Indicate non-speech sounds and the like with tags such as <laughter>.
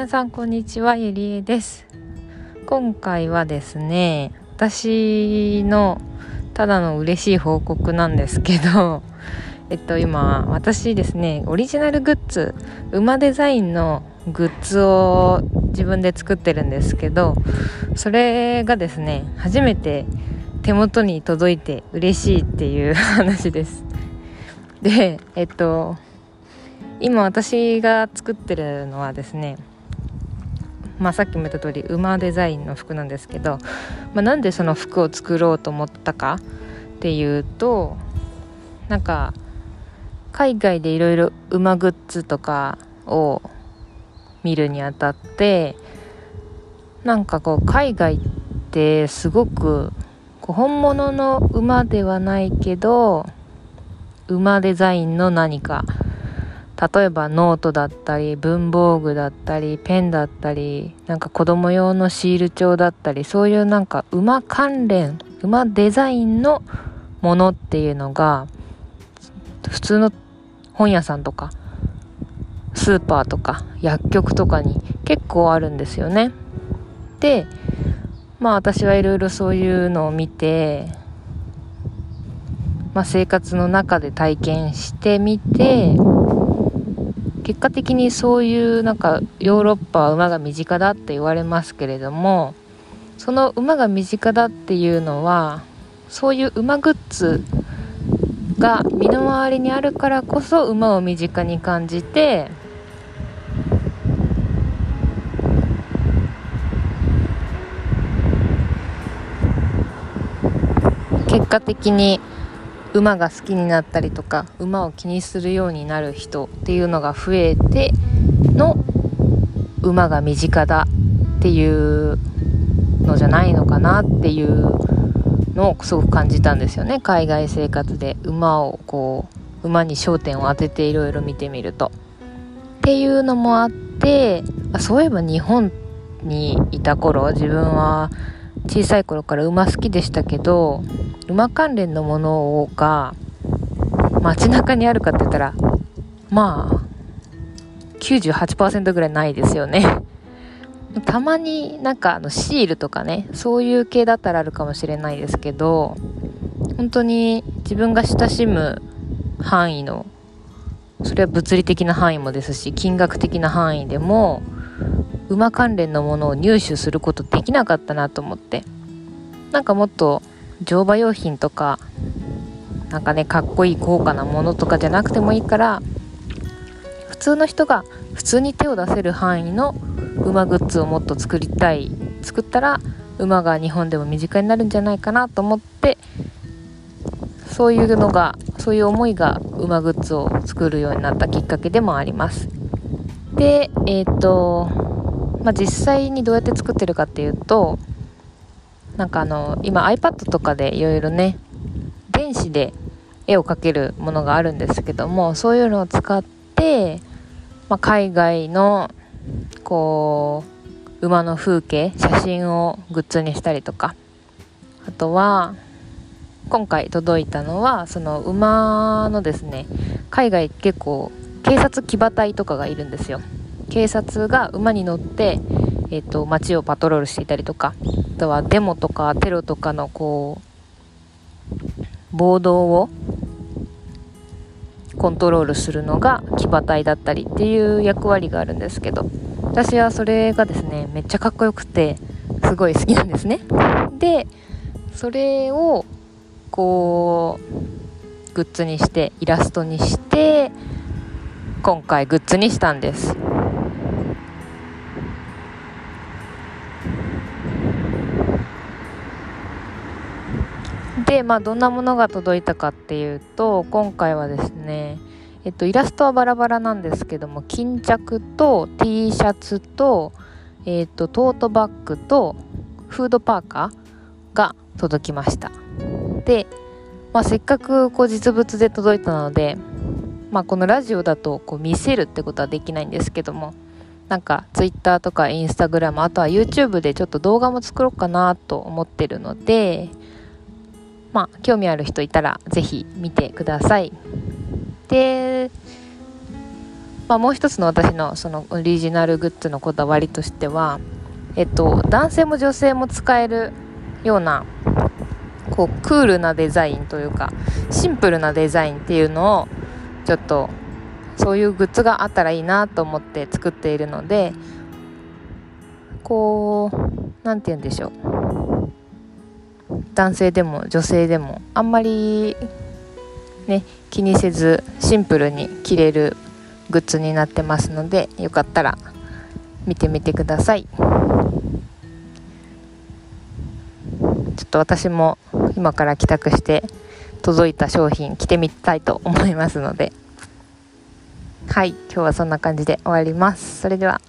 皆さんこんにちはゆりえです。今回はですね私のただの嬉しい報告なんですけど <laughs> えっと今私ですねオリジナルグッズ馬デザインのグッズを自分で作ってるんですけどそれがですね初めて手元に届いて嬉しいっていう <laughs> 話です。でえっと今私が作ってるのはですねまあ、さっきも言った通り馬デザインの服なんですけど、まあ、なんでその服を作ろうと思ったかっていうとなんか海外でいろいろ馬グッズとかを見るにあたってなんかこう海外ってすごくこう本物の馬ではないけど馬デザインの何か例えばノートだったり文房具だったりペンだったりなんか子供用のシール帳だったりそういうなんか馬関連馬デザインのものっていうのが普通の本屋さんとかスーパーとか薬局とかに結構あるんですよね。でまあ私はいろいろそういうのを見て、まあ、生活の中で体験してみて結果的にそういうなんかヨーロッパは馬が身近だって言われますけれどもその馬が身近だっていうのはそういう馬グッズが身の回りにあるからこそ馬を身近に感じて結果的に馬が好きになったりとか馬を気にするようになる人っていうのが増えての馬が身近だっていうのじゃないのかなっていうのをすごく感じたんですよね海外生活で馬をこう馬に焦点を当てていろいろ見てみると。っていうのもあってそういえば日本にいた頃自分は小さい頃から馬好きでしたけど馬関連のものが街中にあるかって言ったらまあ98%ぐらいないですよね。<laughs> たまになんかあのシールとかねそういう系だったらあるかもしれないですけど本当に自分が親しむ範囲のそれは物理的な範囲もですし金額的な範囲でも馬関連のものを入手することできなかったなと思って。なんかもっと乗馬用品とかなんかねかっこいい高価なものとかじゃなくてもいいから普通の人が普通に手を出せる範囲の馬グッズをもっと作りたい。作ったら馬が日本でも身近になるんじゃないかなと思ってそういうのがそういう思いが馬グッズを作るようになったきっかけでもあります。でえっ、ー、とまあ、実際にどうやって作ってるかっていうとなんかあの今 iPad とかでいろいろね電子で絵を描けるものがあるんですけどもそういうのを使って、まあ、海外のこう馬の風景写真をグッズにしたりとかあとは今回届いたのはその馬のですね海外結構警察騎馬隊とかがいるんですよ。警察が馬に乗って、えーと、街をパトロールしていたりとかあとはデモとかテロとかのこう暴動をコントロールするのが騎馬隊だったりっていう役割があるんですけど私はそれがですねめっちゃかっこよくてすごい好きなんですね。でそれをこうグッズにしてイラストにして今回グッズにしたんです。で、まあ、どんなものが届いたかっていうと今回はですね、えっと、イラストはバラバラなんですけども巾着と T シャツと,、えっとトートバッグとフードパーカーが届きました。で、まあ、せっかくこう実物で届いたので、まあ、このラジオだとこう見せるってことはできないんですけどもなんか Twitter とか Instagram あとは YouTube でちょっと動画も作ろうかなと思ってるのでまあ、興味ある人いたらぜひ見てください。で、まあ、もう一つの私のそのオリジナルグッズのこだわりとしては、えっと、男性も女性も使えるようなこうクールなデザインというかシンプルなデザインっていうのをちょっとそういうグッズがあったらいいなと思って作っているのでこう何て言うんでしょう。男性でも女性でもあんまりね気にせずシンプルに着れるグッズになってますのでよかったら見てみてください。ちょっと私も今から帰宅して届いた商品着てみたいと思いますので。はい今日はそんな感じで終わります。それでは。